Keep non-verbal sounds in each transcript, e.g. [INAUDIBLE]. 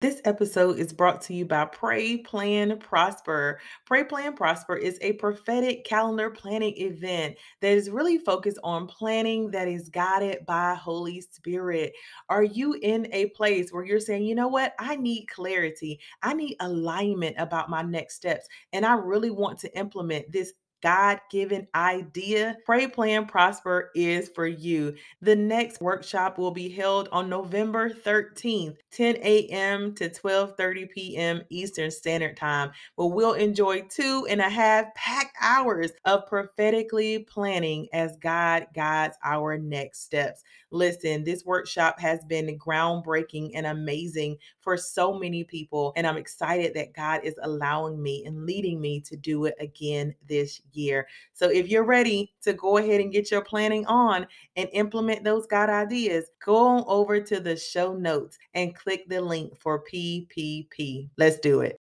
This episode is brought to you by Pray, Plan, Prosper. Pray, Plan, Prosper is a prophetic calendar planning event that is really focused on planning that is guided by Holy Spirit. Are you in a place where you're saying, you know what? I need clarity, I need alignment about my next steps, and I really want to implement this God given idea, Pray Plan Prosper is for you. The next workshop will be held on November 13th, 10 a.m. to 12:30 p.m. Eastern Standard Time, where we'll enjoy two and a half packed hours of prophetically planning as God guides our next steps. Listen, this workshop has been groundbreaking and amazing for so many people, and I'm excited that God is allowing me and leading me to do it again this year. So if you're ready to go ahead and get your planning on and implement those God ideas, go over to the show notes and click the link for PPP. Let's do it.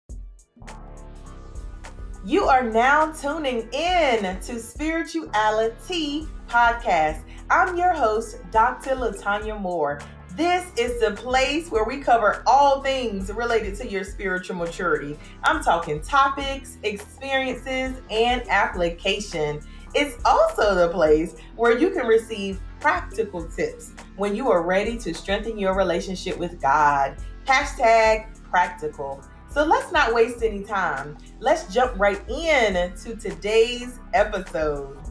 You are now tuning in to Spirituality Podcast. I'm your host, Dr. Latanya Moore. This is the place where we cover all things related to your spiritual maturity. I'm talking topics, experiences, and application. It's also the place where you can receive practical tips when you are ready to strengthen your relationship with God. Hashtag practical. So let's not waste any time. Let's jump right in to today's episode.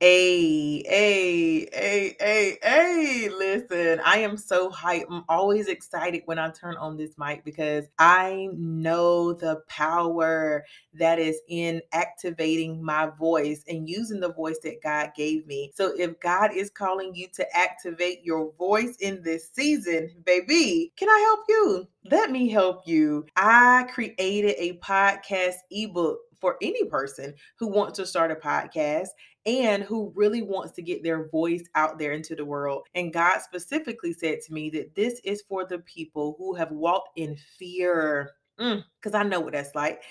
Hey, hey, hey, hey, hey, listen, I am so hyped. I'm always excited when I turn on this mic because I know the power that is in activating my voice and using the voice that God gave me. So if God is calling you to activate your voice in this season, baby, can I help you? Let me help you. I created a podcast ebook for any person who wants to start a podcast and who really wants to get their voice out there into the world. And God specifically said to me that this is for the people who have walked in fear. Because mm, I know what that's like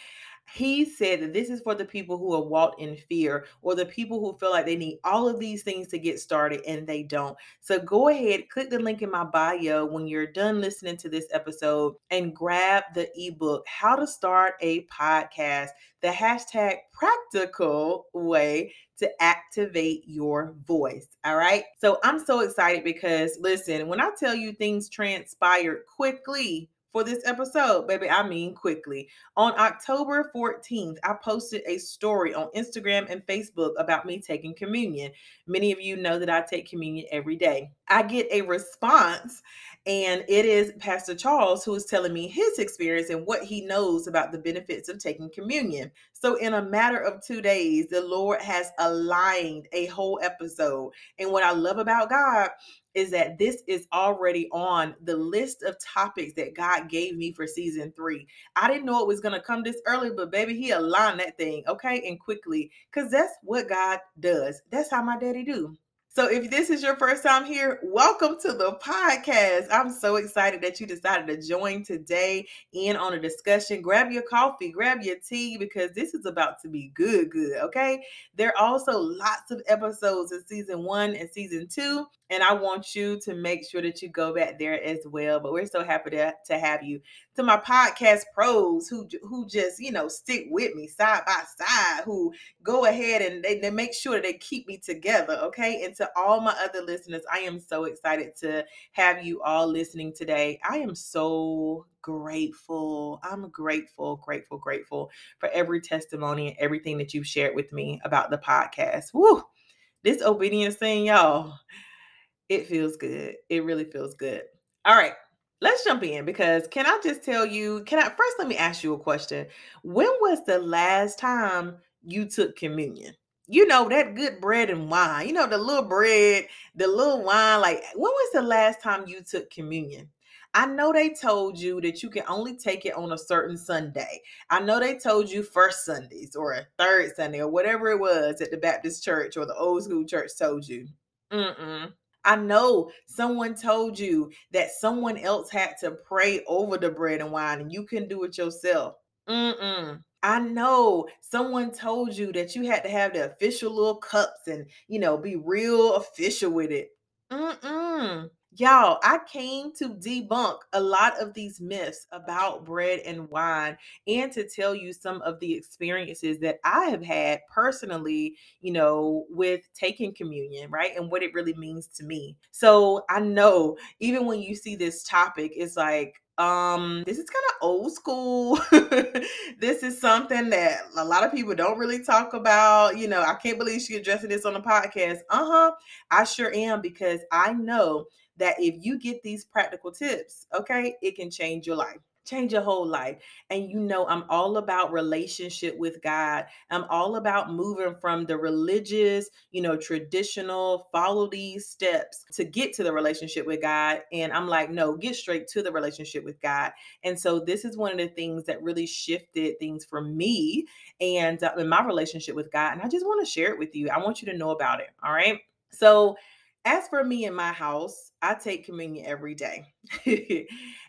he said that this is for the people who have walked in fear or the people who feel like they need all of these things to get started and they don't. So go ahead, click the link in my bio when you're done listening to this episode and grab the ebook, How to Start a Podcast, the hashtag practical way to activate your voice. All right. So I'm so excited because listen, when I tell you things transpired quickly, for this episode, baby. I mean, quickly. On October 14th, I posted a story on Instagram and Facebook about me taking communion. Many of you know that I take communion every day. I get a response, and it is Pastor Charles who is telling me his experience and what he knows about the benefits of taking communion. So, in a matter of two days, the Lord has aligned a whole episode. And what I love about God is that this is already on the list of topics that God gave me for season three. I didn't know it was going to come this early, but baby, He aligned that thing, okay, and quickly, because that's what God does. That's how my daddy do. So, if this is your first time here, welcome to the podcast. I'm so excited that you decided to join today in on a discussion. Grab your coffee, grab your tea, because this is about to be good, good. Okay. There are also lots of episodes in season one and season two, and I want you to make sure that you go back there as well. But we're so happy to, to have you. To my podcast pros who who just you know stick with me side by side, who go ahead and they, they make sure that they keep me together. Okay. And to all my other listeners, I am so excited to have you all listening today. I am so grateful. I'm grateful, grateful, grateful for every testimony and everything that you've shared with me about the podcast. Woo! This obedience thing, y'all, it feels good. It really feels good. All right let's jump in because can I just tell you? Can I first let me ask you a question? When was the last time you took communion? you know, that good bread and wine, you know, the little bread, the little wine. Like, when was the last time you took communion? I know they told you that you can only take it on a certain Sunday. I know they told you first Sundays or a third Sunday or whatever it was at the Baptist church or the old school church told you. Mm-mm. I know someone told you that someone else had to pray over the bread and wine and you can do it yourself. Mm-mm. I know someone told you that you had to have the official little cups and, you know, be real official with it. Mm-mm. Y'all, I came to debunk a lot of these myths about bread and wine and to tell you some of the experiences that I have had personally, you know, with taking communion, right? And what it really means to me. So I know even when you see this topic, it's like, um this is kind of old school [LAUGHS] this is something that a lot of people don't really talk about you know i can't believe she addressing this on the podcast uh-huh i sure am because i know that if you get these practical tips okay it can change your life change your whole life. And you know, I'm all about relationship with God. I'm all about moving from the religious, you know, traditional, follow these steps to get to the relationship with God. And I'm like, no, get straight to the relationship with God. And so this is one of the things that really shifted things for me and uh, in my relationship with God. And I just want to share it with you. I want you to know about it. All right. So, as for me in my house, I take communion every day. [LAUGHS]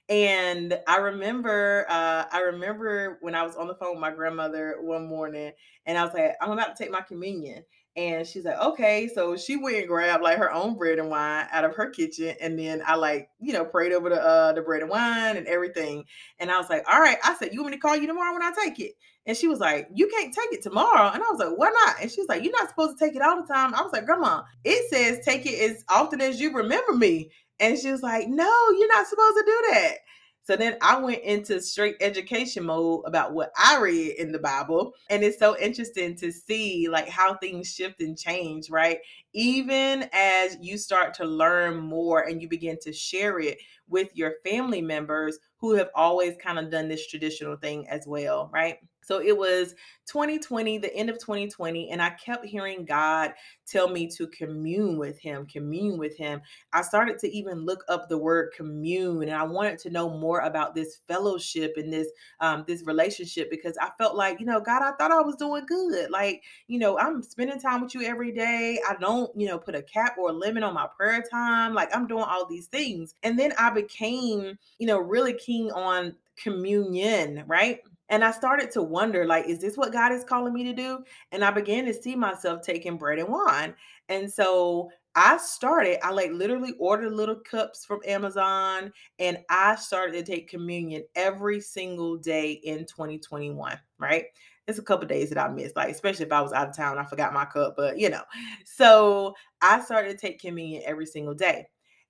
and I remember, uh, I remember when I was on the phone with my grandmother one morning, and I was like, "I'm about to take my communion," and she's like, "Okay." So she went and grabbed like her own bread and wine out of her kitchen, and then I like, you know, prayed over the uh, the bread and wine and everything. And I was like, "All right," I said, "You want me to call you tomorrow when I take it?" And she was like, You can't take it tomorrow. And I was like, Why not? And she was like, You're not supposed to take it all the time. I was like, Grandma, it says take it as often as you remember me. And she was like, No, you're not supposed to do that. So then I went into straight education mode about what I read in the Bible. And it's so interesting to see like how things shift and change, right? Even as you start to learn more and you begin to share it with your family members who have always kind of done this traditional thing as well, right? So it was 2020, the end of 2020, and I kept hearing God tell me to commune with Him, commune with Him. I started to even look up the word commune, and I wanted to know more about this fellowship and this um, this relationship because I felt like, you know, God, I thought I was doing good. Like, you know, I'm spending time with you every day. I don't, you know, put a cap or a limit on my prayer time. Like, I'm doing all these things, and then I became, you know, really keen on communion, right? And I started to wonder, like, is this what God is calling me to do? And I began to see myself taking bread and wine. And so I started, I like literally ordered little cups from Amazon and I started to take communion every single day in 2021, right? It's a couple days that I missed, like, especially if I was out of town, I forgot my cup, but you know. So I started to take communion every single day.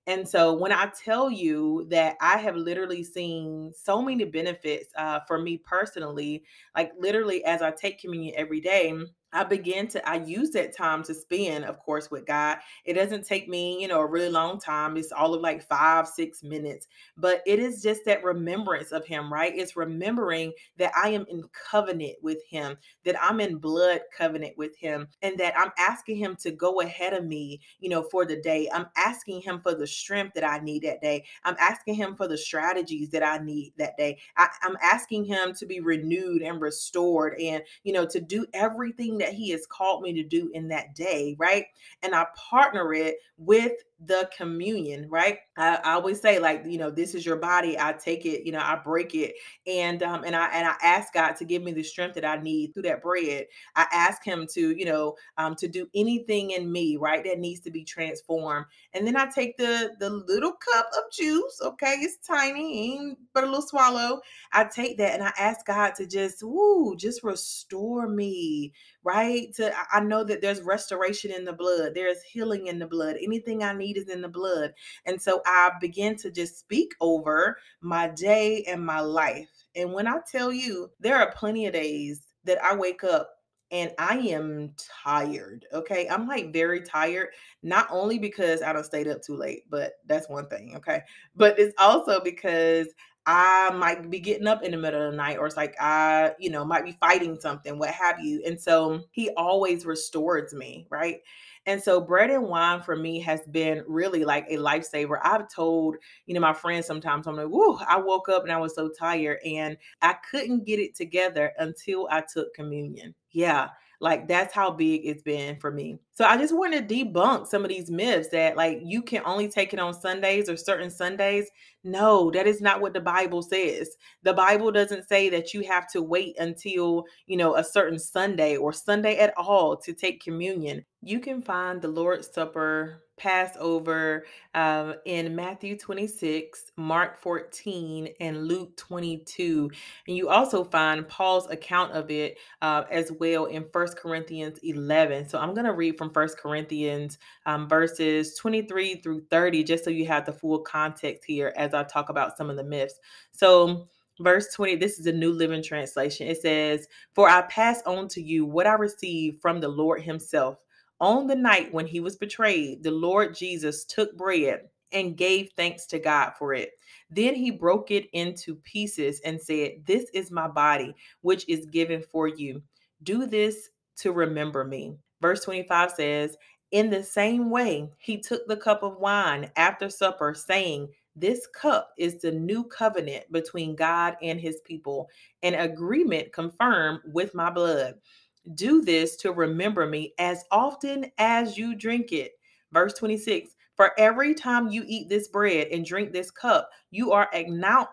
And so when I tell you that I have literally seen so many benefits uh, for me personally, like literally as I take communion every day, I begin to I use that time to spend, of course, with God. It doesn't take me, you know, a really long time. It's all of like five, six minutes, but it is just that remembrance of Him, right? It's remembering that I am in covenant with Him, that I'm in blood covenant with Him, and that I'm asking Him to go ahead of me, you know, for the day. I'm asking Him for the strength that I need that day. I'm asking Him for the strategies that I need that day. I, I'm asking Him to be renewed and restored, and you know, to do everything that He has called me to do in that day, right? And I partner it with the communion, right? I, I, always say, like, you know, this is your body. I take it, you know, I break it, and um, and I and I ask God to give me the strength that I need through that bread. I ask Him to, you know, um, to do anything in me, right, that needs to be transformed. And then I take the the little cup of juice. Okay, it's tiny, but a little swallow. I take that and I ask God to just, woo, just restore me, right? To I know that there's restoration in the blood, there's healing in the blood. Anything I need is in the blood. And so I begin to just speak over my day and my life. And when I tell you, there are plenty of days that I wake up and I am tired. Okay. I'm like very tired, not only because I don't stayed up too late, but that's one thing. Okay. But it's also because I might be getting up in the middle of the night, or it's like I, you know, might be fighting something, what have you. And so he always restores me, right? And so bread and wine for me has been really like a lifesaver. I've told, you know, my friends sometimes, I'm like, whoa, I woke up and I was so tired and I couldn't get it together until I took communion. Yeah. Like that's how big it's been for me. So I just want to debunk some of these myths that like you can only take it on Sundays or certain Sundays. No, that is not what the Bible says. The Bible doesn't say that you have to wait until, you know, a certain Sunday or Sunday at all to take communion. You can find the Lord's Supper Passover um, in Matthew 26, Mark 14, and Luke 22. And you also find Paul's account of it uh, as well in First Corinthians 11. So I'm going to read from First Corinthians um, verses 23 through 30, just so you have the full context here as I talk about some of the myths. So, verse 20 this is a new living translation it says for i pass on to you what i received from the lord himself on the night when he was betrayed, the Lord Jesus took bread and gave thanks to God for it. Then he broke it into pieces and said, This is my body, which is given for you. Do this to remember me. Verse 25 says, In the same way, he took the cup of wine after supper, saying, this cup is the new covenant between God and his people, an agreement confirmed with my blood. Do this to remember me as often as you drink it. Verse 26 For every time you eat this bread and drink this cup, you are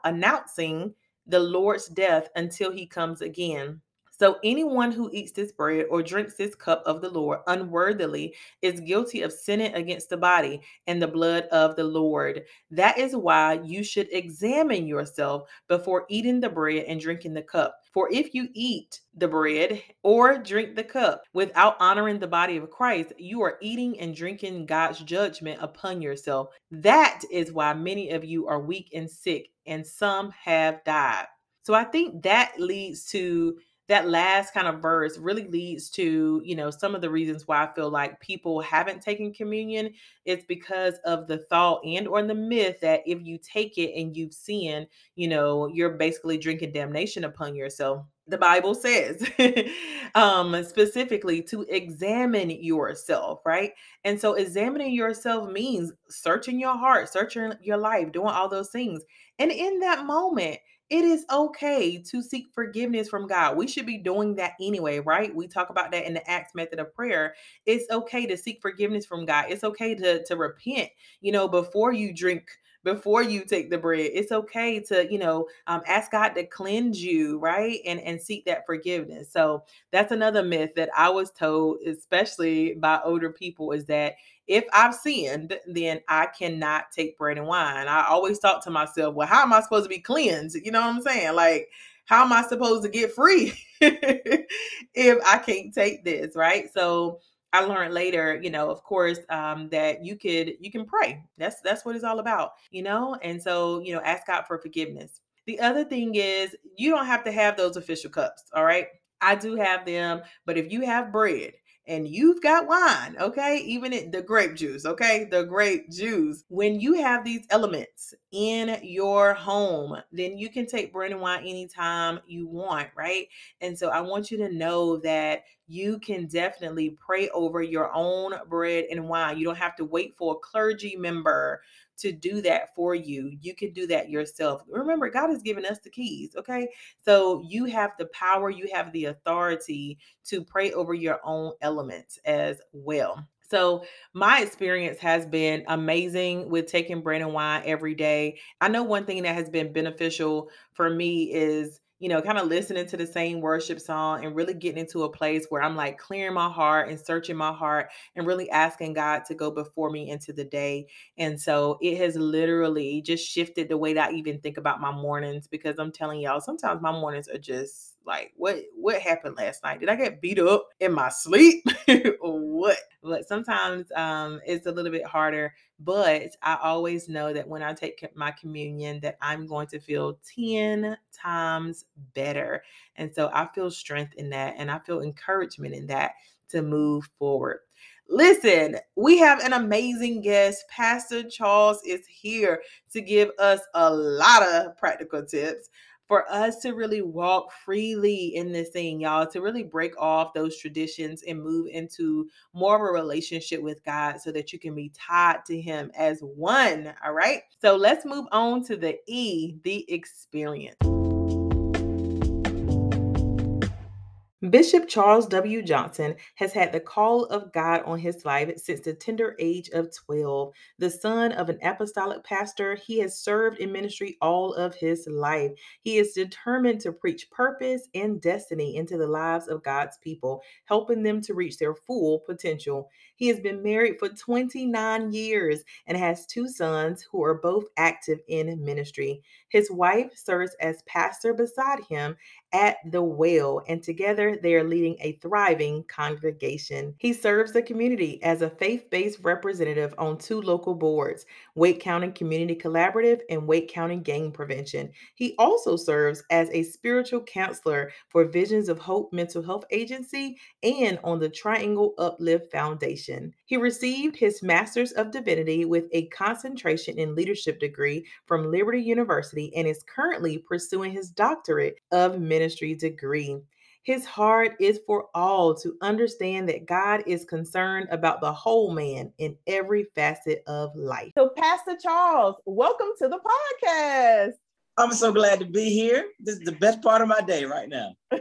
announcing the Lord's death until he comes again. So anyone who eats this bread or drinks this cup of the Lord unworthily is guilty of sinning against the body and the blood of the Lord. That is why you should examine yourself before eating the bread and drinking the cup. For if you eat the bread or drink the cup without honoring the body of Christ, you are eating and drinking God's judgment upon yourself. That is why many of you are weak and sick, and some have died. So I think that leads to that last kind of verse really leads to you know some of the reasons why i feel like people haven't taken communion it's because of the thought and or the myth that if you take it and you've sinned you know you're basically drinking damnation upon yourself. The bible says [LAUGHS] um specifically to examine yourself right? And so examining yourself means searching your heart searching your life doing all those things. And in that moment it is okay to seek forgiveness from God. We should be doing that anyway, right? We talk about that in the Acts method of prayer. It's okay to seek forgiveness from God. It's okay to to repent, you know, before you drink before you take the bread. It's okay to, you know, um, ask God to cleanse you, right? And and seek that forgiveness. So that's another myth that I was told, especially by older people, is that if I've sinned, then I cannot take bread and wine. I always thought to myself, well, how am I supposed to be cleansed? You know what I'm saying? Like, how am I supposed to get free [LAUGHS] if I can't take this? Right. So I learned later, you know, of course, um, that you could you can pray. That's that's what it's all about, you know. And so, you know, ask God for forgiveness. The other thing is you don't have to have those official cups. All right. I do have them, but if you have bread and you've got wine, okay, even it, the grape juice, okay, the grape juice. When you have these elements in your home, then you can take bread and wine anytime you want, right? And so I want you to know that you can definitely pray over your own bread and wine. You don't have to wait for a clergy member to do that for you. You can do that yourself. Remember, God has given us the keys, okay? So you have the power, you have the authority to pray over your own elements as well. So, my experience has been amazing with taking bread and wine every day. I know one thing that has been beneficial for me is you know, kind of listening to the same worship song and really getting into a place where I'm like clearing my heart and searching my heart and really asking God to go before me into the day. And so it has literally just shifted the way that I even think about my mornings because I'm telling y'all, sometimes my mornings are just like what what happened last night? Did i get beat up in my sleep? [LAUGHS] What? But sometimes um it's a little bit harder but i always know that when i take my communion that i'm going to feel 10 times better and so i feel strength in that and i feel encouragement in that to move forward Listen, we have an amazing guest. Pastor Charles is here to give us a lot of practical tips for us to really walk freely in this thing, y'all, to really break off those traditions and move into more of a relationship with God so that you can be tied to Him as one. All right. So let's move on to the E, the experience. Bishop Charles W. Johnson has had the call of God on his life since the tender age of 12. The son of an apostolic pastor, he has served in ministry all of his life. He is determined to preach purpose and destiny into the lives of God's people, helping them to reach their full potential. He has been married for 29 years and has two sons who are both active in ministry. His wife serves as pastor beside him at the well, and together they are leading a thriving congregation. He serves the community as a faith based representative on two local boards Wake County Community Collaborative and Wake County Gang Prevention. He also serves as a spiritual counselor for Visions of Hope Mental Health Agency and on the Triangle Uplift Foundation. He received his Master's of Divinity with a concentration in leadership degree from Liberty University and is currently pursuing his doctorate of ministry degree. His heart is for all to understand that God is concerned about the whole man in every facet of life. So, Pastor Charles, welcome to the podcast. I'm so glad to be here. This is the best part of my day right now. [LAUGHS]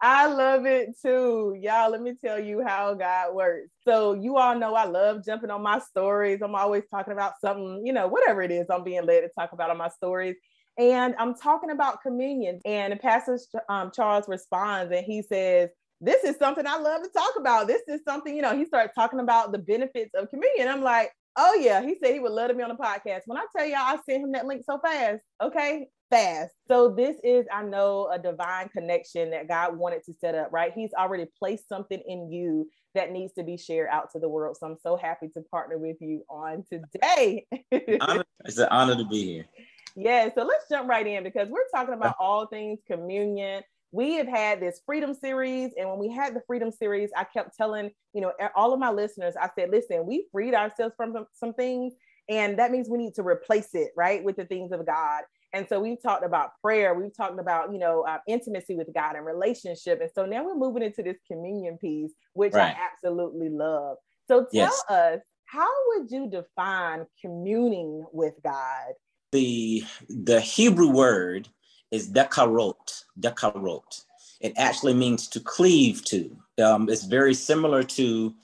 I love it too. Y'all, let me tell you how God works. So, you all know I love jumping on my stories. I'm always talking about something, you know, whatever it is I'm being led to talk about on my stories and I'm talking about communion. And Pastor um, Charles responds and he says, This is something I love to talk about. This is something, you know, he started talking about the benefits of communion. I'm like, Oh, yeah. He said he would love to be on the podcast. When I tell y'all, I sent him that link so fast. Okay. Fast. So, this is, I know, a divine connection that God wanted to set up, right? He's already placed something in you that needs to be shared out to the world. So, I'm so happy to partner with you on today. it's an honor to be here. [LAUGHS] Yeah, so let's jump right in because we're talking about all things communion. We have had this freedom series, and when we had the freedom series, I kept telling you know all of my listeners, I said, listen, we freed ourselves from some things, and that means we need to replace it right with the things of God. And so we've talked about prayer, we've talked about you know uh, intimacy with God and relationship, and so now we're moving into this communion piece, which right. I absolutely love. So tell yes. us, how would you define communing with God? the the Hebrew word is dekarot. Dekarot. It actually means to cleave to. Um, it's very similar to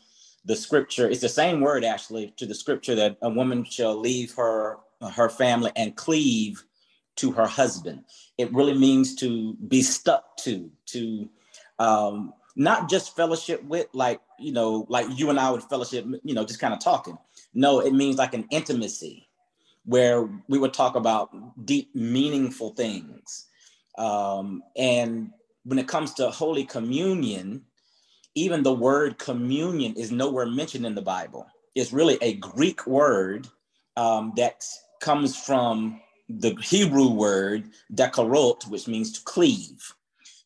the scripture. It's the same word actually to the scripture that a woman shall leave her her family and cleave to her husband. It really means to be stuck to, to um, not just fellowship with, like you know, like you and I would fellowship, you know, just kind of talking. No, it means like an intimacy where we would talk about deep, meaningful things. Um, and when it comes to Holy Communion, even the word communion is nowhere mentioned in the Bible. It's really a Greek word um, that comes from the Hebrew word dekarot, which means to cleave.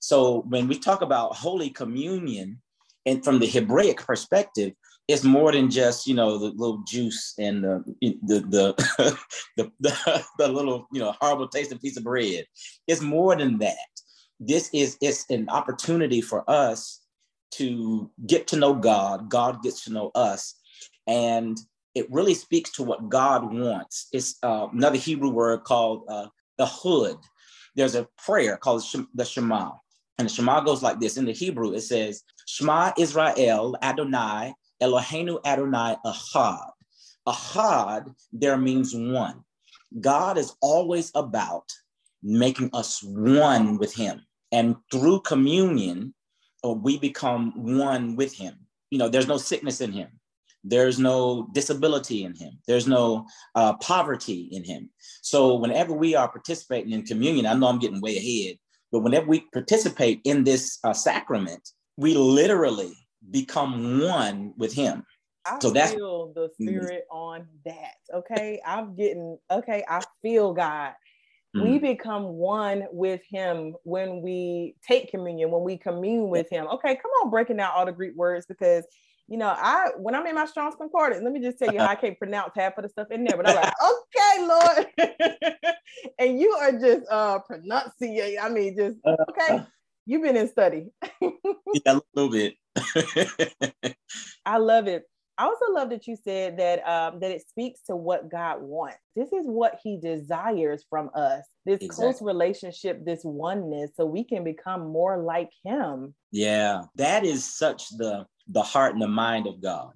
So when we talk about Holy Communion, and from the Hebraic perspective, it's more than just you know the little juice and the the the, [LAUGHS] the, the, the little you know horrible tasting piece of bread. It's more than that. This is it's an opportunity for us to get to know God. God gets to know us, and it really speaks to what God wants. It's uh, another Hebrew word called uh, the hood. There's a prayer called the Shema, and the Shema goes like this. In the Hebrew, it says, "Shema Israel Adonai." Eloheinu Adonai Ahad. Ahad there means one. God is always about making us one with him. And through communion, uh, we become one with him. You know, there's no sickness in him. There's no disability in him. There's no uh, poverty in him. So whenever we are participating in communion, I know I'm getting way ahead, but whenever we participate in this uh, sacrament, we literally become one with him. I so that's feel the mm-hmm. spirit mm-hmm. on that. Okay. I'm getting okay. I feel God. Mm-hmm. We become one with him when we take communion, when we commune with him. Okay, come on, breaking down all the Greek words because you know, I when I'm in my Strong's Concordance, let me just tell you how I can't pronounce half of the stuff in there, but I'm like, [LAUGHS] okay, Lord, [LAUGHS] and you are just uh pronunciating. I mean, just okay. You've been in study. [LAUGHS] yeah, a little bit. [LAUGHS] I love it. I also love that you said that um, that it speaks to what God wants. This is what He desires from us. This exactly. close relationship, this oneness, so we can become more like Him. Yeah, that is such the the heart and the mind of God.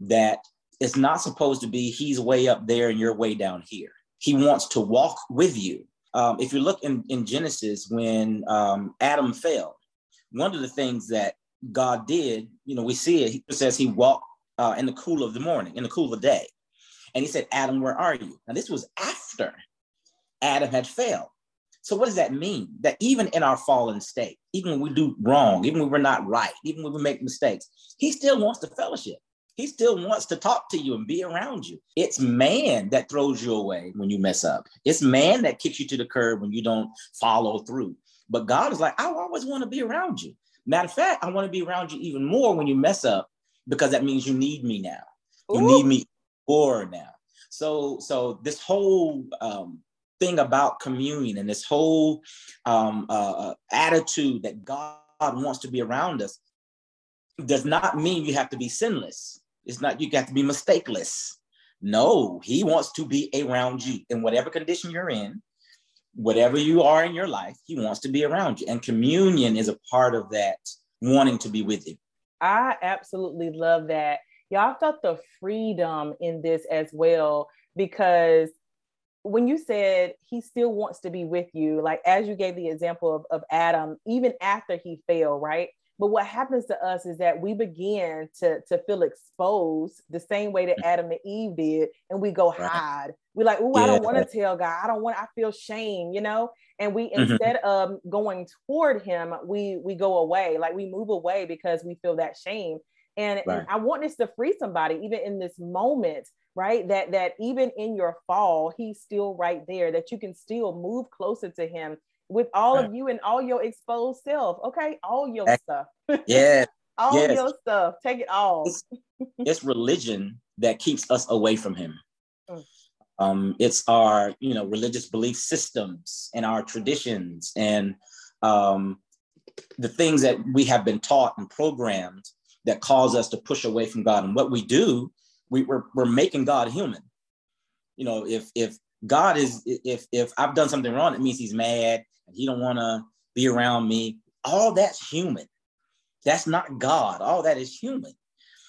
That it's not supposed to be He's way up there and you're way down here. He wants to walk with you. Um, if you look in, in Genesis, when um, Adam fell, one of the things that God did, you know, we see it. He says he walked uh, in the cool of the morning, in the cool of the day. And he said, Adam, where are you? Now, this was after Adam had failed. So, what does that mean? That even in our fallen state, even when we do wrong, even when we're not right, even when we make mistakes, he still wants to fellowship. He still wants to talk to you and be around you. It's man that throws you away when you mess up. It's man that kicks you to the curb when you don't follow through. But God is like, I always want to be around you. Matter of fact, I want to be around you even more when you mess up because that means you need me now. You Ooh. need me more now. So, so this whole um, thing about communion and this whole um, uh, uh, attitude that God wants to be around us does not mean you have to be sinless. It's not you got to be mistakeless. No, He wants to be around you in whatever condition you're in, whatever you are in your life. He wants to be around you, and communion is a part of that wanting to be with you. I absolutely love that. Y'all felt the freedom in this as well because when you said he still wants to be with you, like as you gave the example of, of Adam, even after he failed, right? But what happens to us is that we begin to, to feel exposed the same way that mm. Adam and Eve did, and we go hide. We're like, oh, yeah. I don't want to tell God. I don't want, I feel shame, you know? And we mm-hmm. instead of going toward him, we we go away, like we move away because we feel that shame. And, right. and I want this to free somebody, even in this moment, right? That that even in your fall, he's still right there, that you can still move closer to him with all right. of you and all your exposed self. Okay, all your stuff. Yeah. [LAUGHS] all yes. your stuff. Take it all. It's, it's, religion that keeps us away from him. Mm. Um, it's our, you know, religious belief systems and our traditions and um, the things that we have been taught and programmed that cause us to push away from God. And what we do, we, we're, we're making God human. You know, if if God is if if I've done something wrong, it means He's mad and he don't want to be around me. All that's human. That's not God. All that is human.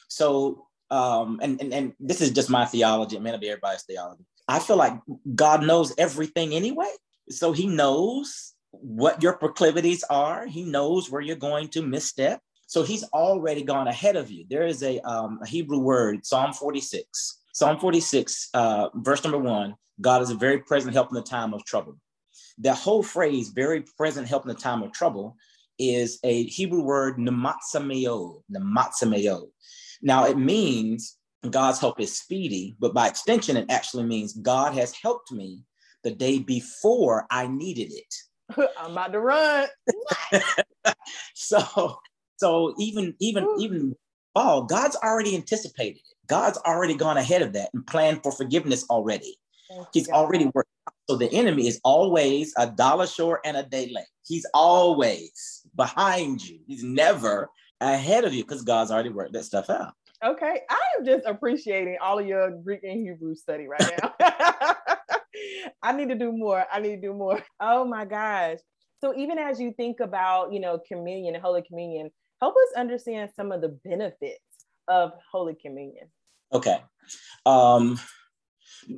So, um, and, and, and this is just my theology. It may not be everybody's theology. I feel like God knows everything anyway. So he knows what your proclivities are. He knows where you're going to misstep. So he's already gone ahead of you. There is a, um, a Hebrew word, Psalm 46. Psalm 46, uh, verse number one God is a very present help in the time of trouble. The whole phrase, very present help in the time of trouble, is a Hebrew word, nematsameo, nematsameo. Now it means God's help is speedy, but by extension, it actually means God has helped me the day before I needed it. [LAUGHS] I'm about to run. [LAUGHS] so, so even even Ooh. even fall, God's already anticipated it. God's already gone ahead of that and planned for forgiveness already. He's already worked. So the enemy is always a dollar short and a day late. He's always behind you. He's never ahead of you because God's already worked that stuff out. Okay. I am just appreciating all of your Greek and Hebrew study right now. [LAUGHS] I need to do more. I need to do more. Oh my gosh. So even as you think about, you know, communion and Holy Communion, help us understand some of the benefits of Holy Communion. Okay. Um,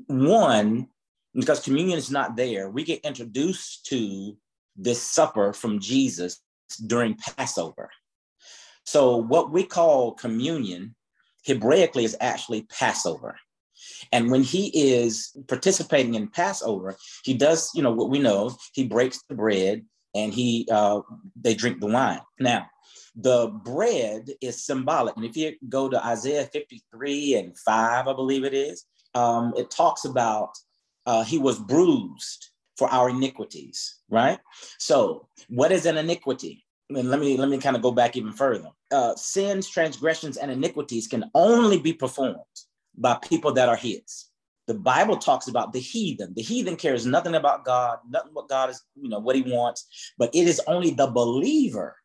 one, because communion is not there, we get introduced to this supper from Jesus during Passover. So, what we call communion, Hebraically, is actually Passover. And when he is participating in Passover, he does, you know, what we know, he breaks the bread and he uh, they drink the wine. Now, the bread is symbolic. And if you go to Isaiah 53 and 5, I believe it is, um, it talks about uh, he was bruised for our iniquities, right? So, what is an iniquity? And let me let me kind of go back even further. Uh, sins, transgressions, and iniquities can only be performed by people that are His. The Bible talks about the heathen. The heathen cares nothing about God, nothing what God is, you know, what He wants. But it is only the believer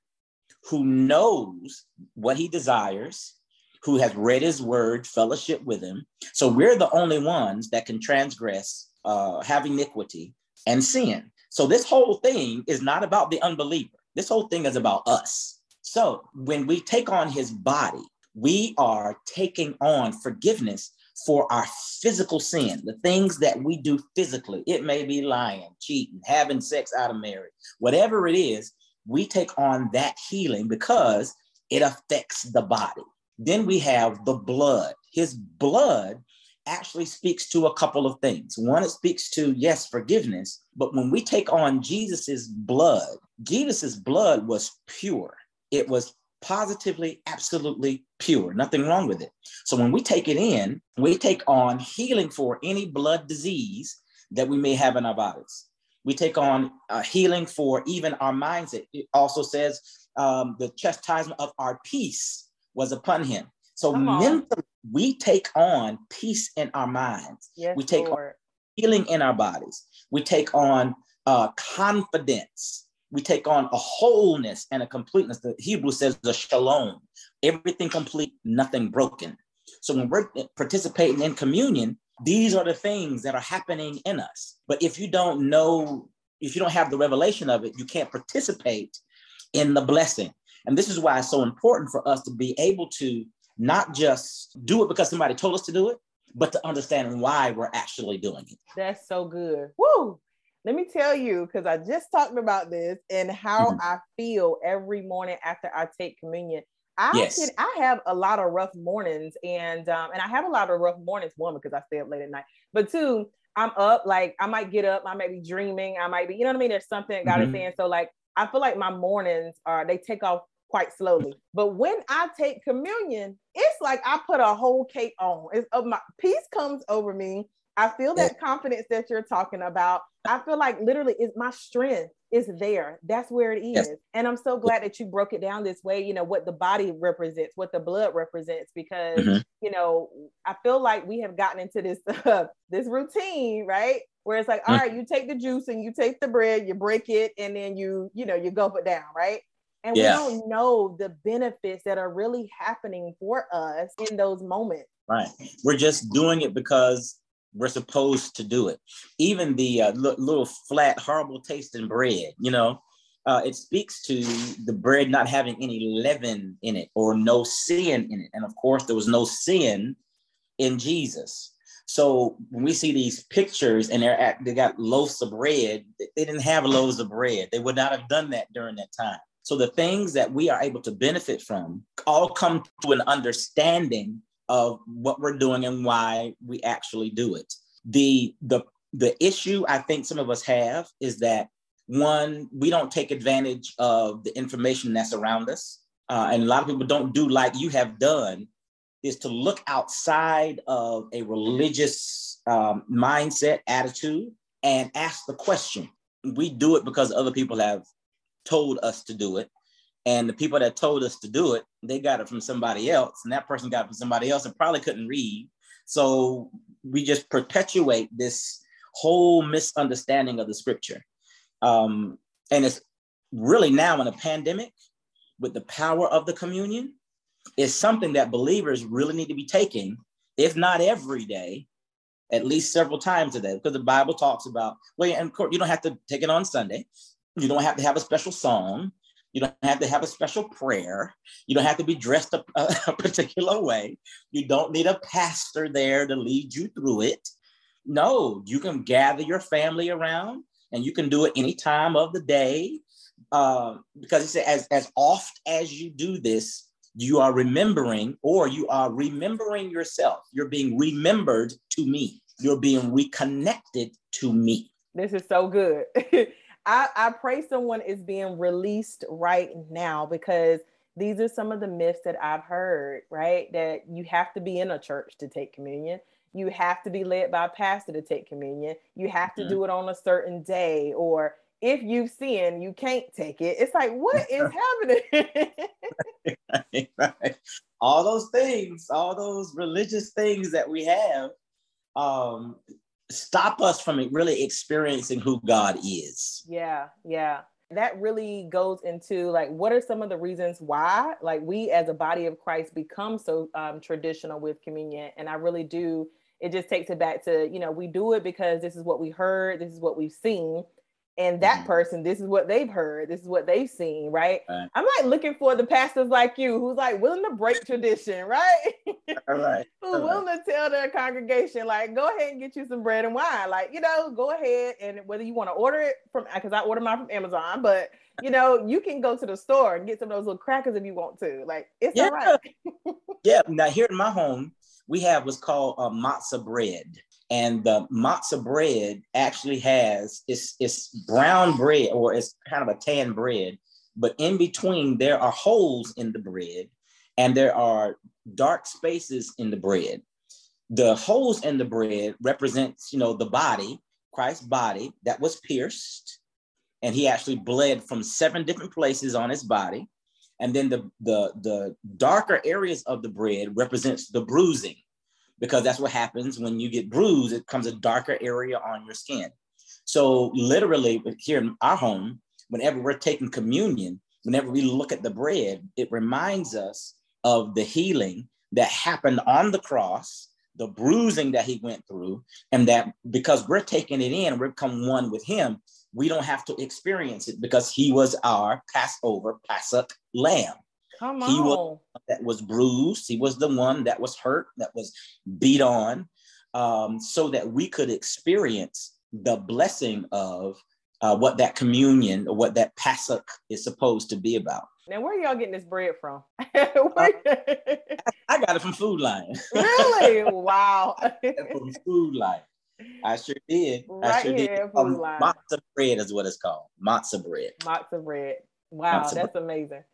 who knows what He desires, who has read his word, fellowship with him. So we're the only ones that can transgress, uh, have iniquity, and sin. So this whole thing is not about the unbeliever. This whole thing is about us. So when we take on his body, we are taking on forgiveness for our physical sin, the things that we do physically. It may be lying, cheating, having sex out of marriage, whatever it is, we take on that healing because it affects the body. Then we have the blood. His blood actually speaks to a couple of things. One, it speaks to, yes, forgiveness, but when we take on Jesus's blood, Jesus's blood was pure. It was positively, absolutely pure, nothing wrong with it. So when we take it in, we take on healing for any blood disease that we may have in our bodies. We take on uh, healing for even our mindset. It also says um, the chastisement of our peace was upon him. So mentally, we take on peace in our minds. Yes, we take Lord. on healing in our bodies. We take on uh, confidence. We take on a wholeness and a completeness. The Hebrew says the shalom, everything complete, nothing broken. So when we're participating in communion, these are the things that are happening in us. But if you don't know, if you don't have the revelation of it, you can't participate in the blessing. And this is why it's so important for us to be able to not just do it because somebody told us to do it, but to understand why we're actually doing it. That's so good. Woo! Let me tell you, because I just talked about this and how Mhm. I feel every morning after I take communion. I Yes. can, I have a lot of rough mornings, and um, and I have a lot of rough mornings. One because I stay up late at night, but two, I'm up. Like I might get up, I might be dreaming, I might be, you know what I mean. There's something God is Mhm. saying. So like I feel like my mornings are they take off quite slowly. But when I take communion, it's like I put a whole cake on. It's of my peace comes over me. I feel that confidence that you're talking about. I feel like literally is my strength is there. That's where it is. Yes. And I'm so glad that you broke it down this way, you know, what the body represents, what the blood represents, because Mhm. you know, I feel like we have gotten into this [LAUGHS] this routine, right? Where it's like, all Mhm. right, you take the juice and you take the bread, you break it, and then you, you know, you gulp it down, right? And Yeah. we don't know the benefits that are really happening for us in those moments. Right. We're just doing it because we're supposed to do it. Even the uh, li- little flat, horrible tasting bread, you know, uh, it speaks to the bread not having any leaven in it or no sin in it. And of course, there was no sin in Jesus. So when we see these pictures and they're at, they got loaves of bread, they didn't have loaves of bread. They would not have done that during that time. So the things that we are able to benefit from all come to an understanding of what we're doing and why we actually do it. The the the issue I think some of us have is that one, we don't take advantage of the information that's around us. Uh, and a lot of people don't do like you have done, is to look outside of a religious um, mindset, attitude, and ask the question. We do it because other people have told us to do it. And the people that told us to do it, they got it from somebody else. And that person got it from somebody else and probably couldn't read. So we just perpetuate this whole misunderstanding of the scripture. Um, and it's really now in a pandemic with the power of the communion, is something that believers really need to be taking, if not every day, at least several times a day, because the Bible talks about, well, and of course, you don't have to take it on Sunday. You don't have to have a special song. You don't have to have a special prayer. You don't have to be dressed a, [LAUGHS] a particular way. You don't need a pastor there to lead you through it. No, you can gather your family around and you can do it any time of the day. Uh, because it says, as, as oft as you do this, you are remembering or you are remembering yourself. You're being remembered to me. You're being reconnected to me. This is so good. [LAUGHS] I, I pray someone is being released right now because these are some of the myths that I've heard, right? That you have to be in a church to take communion. You have to be led by a pastor to take communion. You have to Mhm. do it on a certain day. Or if you've sinned, you can't take it. It's like, what is [LAUGHS] happening? [LAUGHS] right? All those things, all those religious things that we have, um, stop us from really experiencing who God is. yeah, yeah. that really goes into like what are some of the reasons why like we as a body of christ become so um, traditional with communion and i really do it just takes it back to you know we do it because this is what we heard this is what we've seen and that mm-hmm. person this is what they've heard this is what they've seen right? right? i'm like looking for the pastors like you who's like willing to break tradition right all right [LAUGHS] who's all willing right. to tell their congregation like go ahead and get you some bread and wine like you know go ahead and whether you want to order it from because i order mine from amazon but you know you can go to the store and get some of those little crackers if you want to like it's yeah. all right [LAUGHS] yeah now here in my home we have what's called a matzah bread and the matzah bread actually has it's it's brown bread or it's kind of a tan bread but in between there are holes in the bread and there are dark spaces in the bread. The holes in the bread represents you know the body christ's body that was pierced and he actually bled from seven different places on his body. And then the the the darker areas of the bread represents the bruising because that's what happens when you get bruised, it comes a darker area on your skin. So, literally, here in our home, whenever we're taking communion, whenever we look at the bread, it reminds us of the healing that happened on the cross, the bruising that he went through, and that because we're taking it in, we're become one with him, we don't have to experience it because he was our Passover, Passover lamb. Come on. He was that was bruised. He was the one that was hurt, that was beat on, um, so that we could experience the blessing of uh, what that communion or what that Passover is supposed to be about. Now, where y'all getting this bread from? [LAUGHS] uh, I got it from Food Lion. [LAUGHS] really? Wow. [LAUGHS] from Food Lion. I sure did. Right I sure here, did. Um, matzah bread is what it's called. Matzah bread. Matzah bread. Wow, that's bread. amazing.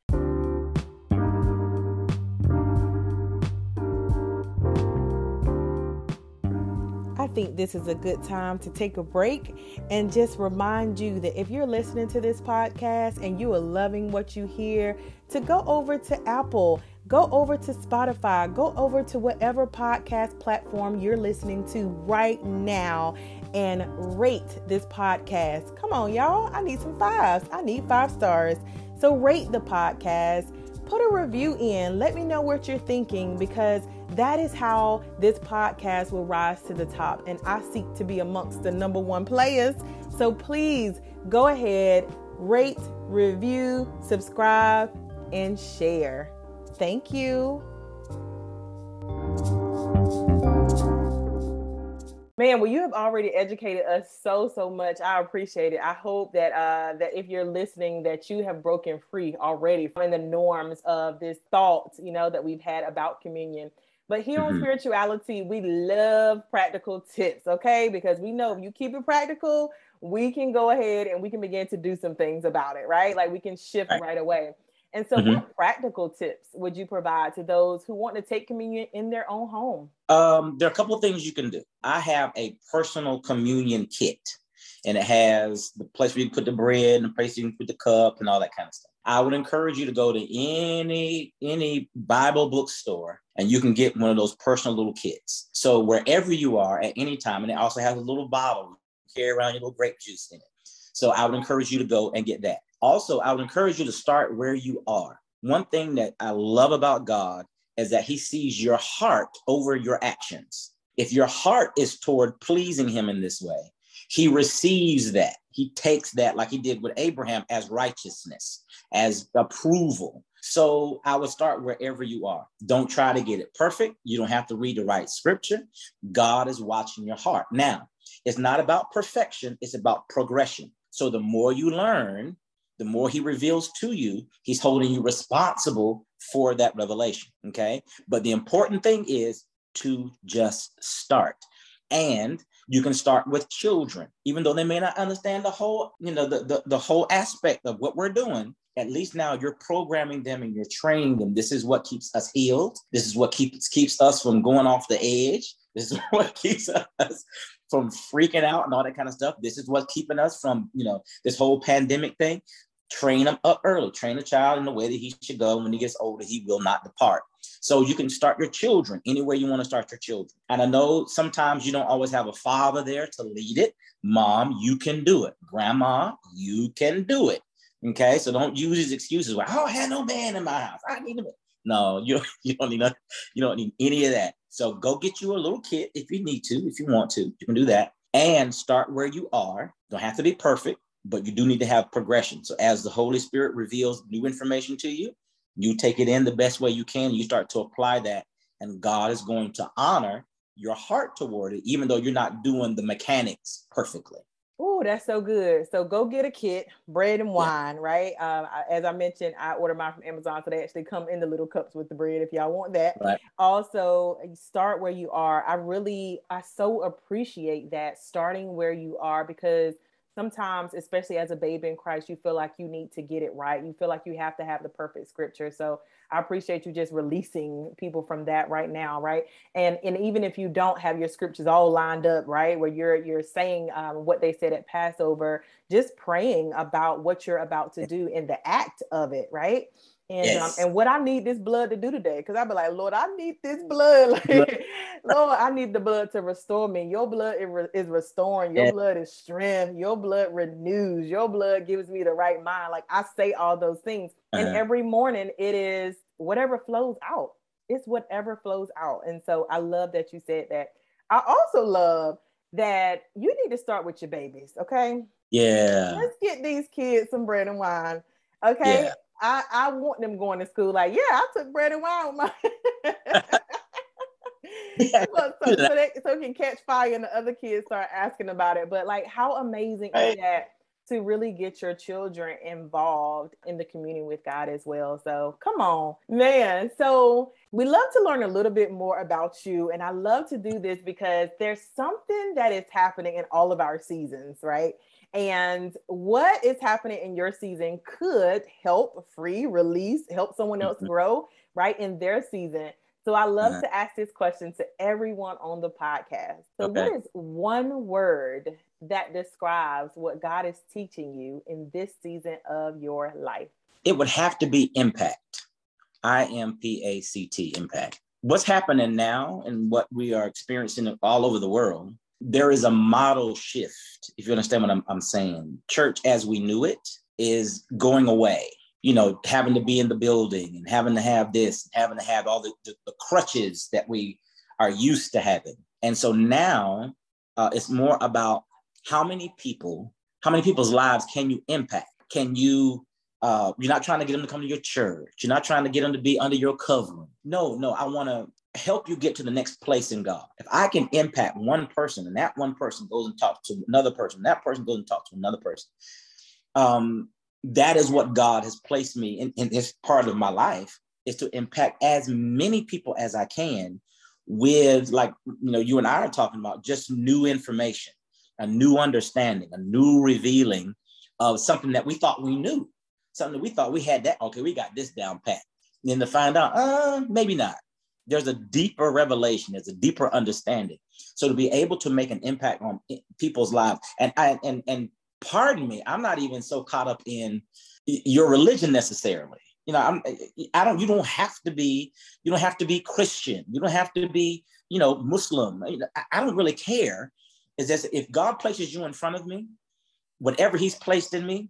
I think this is a good time to take a break and just remind you that if you're listening to this podcast and you are loving what you hear, to go over to Apple, go over to Spotify, go over to whatever podcast platform you're listening to right now and rate this podcast. Come on, y'all. I need some fives. I need five stars. So rate the podcast put a review in. Let me know what you're thinking because that is how this podcast will rise to the top. And I seek to be amongst the number one players. So please go ahead, rate, review, subscribe, and share. Thank you. Man, well, you have already educated us so so much. I appreciate it. I hope that uh, that if you're listening, that you have broken free already from the norms of this thought, you know, that we've had about communion. But here mm-hmm. on spirituality, we love practical tips, okay? Because we know if you keep it practical, we can go ahead and we can begin to do some things about it, right? Like we can shift right, right away. And so, mm-hmm. what practical tips would you provide to those who want to take communion in their own home? Um, there are a couple of things you can do. I have a personal communion kit, and it has the place where you put the bread and the place you can put the cup and all that kind of stuff. I would encourage you to go to any any Bible bookstore and you can get one of those personal little kits. So wherever you are at any time, and it also has a little bottle carry around your little grape juice in it. So I would encourage you to go and get that. Also, I would encourage you to start where you are. One thing that I love about God is that He sees your heart over your actions. If your heart is toward pleasing Him in this way, He receives that. He takes that, like He did with Abraham, as righteousness, as approval. So I would start wherever you are. Don't try to get it perfect. You don't have to read the right scripture. God is watching your heart. Now, it's not about perfection, it's about progression. So the more you learn, the more he reveals to you, he's holding you responsible for that revelation. Okay. But the important thing is to just start. And you can start with children, even though they may not understand the whole, you know, the, the, the whole aspect of what we're doing. At least now you're programming them and you're training them. This is what keeps us healed. This is what keeps keeps us from going off the edge. This is [LAUGHS] what keeps us from freaking out and all that kind of stuff. This is what's keeping us from, you know, this whole pandemic thing. Train them up early. Train a child in the way that he should go. When he gets older, he will not depart. So you can start your children anywhere you want to start your children. And I know sometimes you don't always have a father there to lead it. Mom, you can do it. Grandma, you can do it. Okay, so don't use these excuses. I don't have no man in my house. I need a man. No, [LAUGHS] you you don't need nothing. You don't need any of that. So go get you a little kit if you need to, if you want to. You can do that and start where you are. Don't have to be perfect, but you do need to have progression. So as the Holy Spirit reveals new information to you, you take it in the best way you can. You start to apply that, and God is going to honor your heart toward it, even though you're not doing the mechanics perfectly. Oh, that's so good. So go get a kit, bread and wine, yeah. right? Um, as I mentioned, I order mine from Amazon, so they actually come in the little cups with the bread if y'all want that. Right. Also, start where you are. I really, I so appreciate that starting where you are because sometimes, especially as a baby in Christ, you feel like you need to get it right. You feel like you have to have the perfect scripture. So I appreciate you just releasing people from that right now, right? And and even if you don't have your scriptures all lined up, right, where you're you're saying um, what they said at Passover, just praying about what you're about to do in the act of it, right? And um, yes. um, and what I need this blood to do today, because I'll be like, Lord, I need this blood. [LAUGHS] Like, Lord, I need the blood to restore me. Your blood is restoring. Your blood is strength. Your blood renews. Your blood gives me the right mind. Like I say all those things, uh-huh. and every morning it is whatever flows out. It's whatever flows out. And so I love that you said that. I also love that you need to start with your babies. Okay. Yeah. Let's get these kids some bread and wine. Okay. Yeah I, I want them going to school like, yeah, I took bread and wine with my yeah. [LAUGHS] so, so, so, they, so can catch fire and the other kids start asking about it. But like how amazing right. is that to really get your children involved in the community with God as well. So come on, man. So we love to learn a little bit more about you. And I love to do this because there's something that is happening in all of our seasons, right? And what is happening in your season could help free release help someone else mm-hmm. grow right in their season so i love uh-huh. to ask this question to everyone on the podcast so okay. what is one word that describes what god is teaching you in this season of your life it would have to be impact i-m-p-a-c-t impact what's happening now and what we are experiencing all over the world there is a model shift, if you understand what I'm, I'm saying. Church as we knew it is going away. You know, having to be in the building and having to have this, having to have all the, the, the crutches that we are used to having. And so now uh, it's more about how many people, how many people's lives can you impact? Can you, uh, you're not trying to get them to come to your church. You're not trying to get them to be under your covering. No, no, I want to help you get to the next place in God. If I can impact one person and that one person goes and talks to another person, that person goes and talks to another person, um, that is what God has placed me in, in this part of my life is to impact as many people as I can with like you know you and I are talking about just new information, a new understanding, a new revealing of something that we thought we knew, something that we thought we had that okay we got this down pat, and then to find out uh maybe not there's a deeper revelation there's a deeper understanding. So to be able to make an impact on people's lives and i and and pardon me i'm not even so caught up in your religion necessarily. You know i'm i don't you don't have to be you don't have to be christian. You don't have to be you know muslim. I don't really care. Is that if god places you in front of me whatever he's placed in me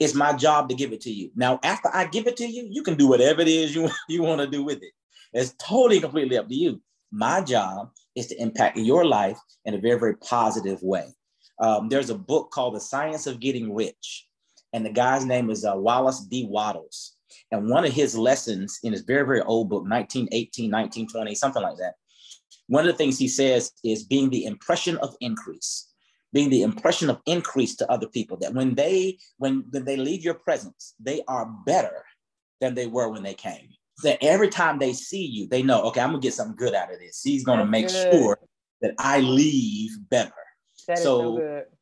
it's my job to give it to you. Now after i give it to you you can do whatever it is you, [LAUGHS] you want to do with it it's totally completely up to you. My job is to impact your life in a very, very positive way. Um, there's a book called The Science of Getting Rich, and the guy's name is uh, Wallace D. Wattles. And one of his lessons in his very, very old book, 1918, 1920, something like that, one of the things he says is being the impression of increase being the impression of increase to other people that when they when, when they leave your presence they are better than they were when they came that every time they see you, they know, okay, I'm gonna get something good out of this. He's gonna That's make good. sure that I leave better. That so,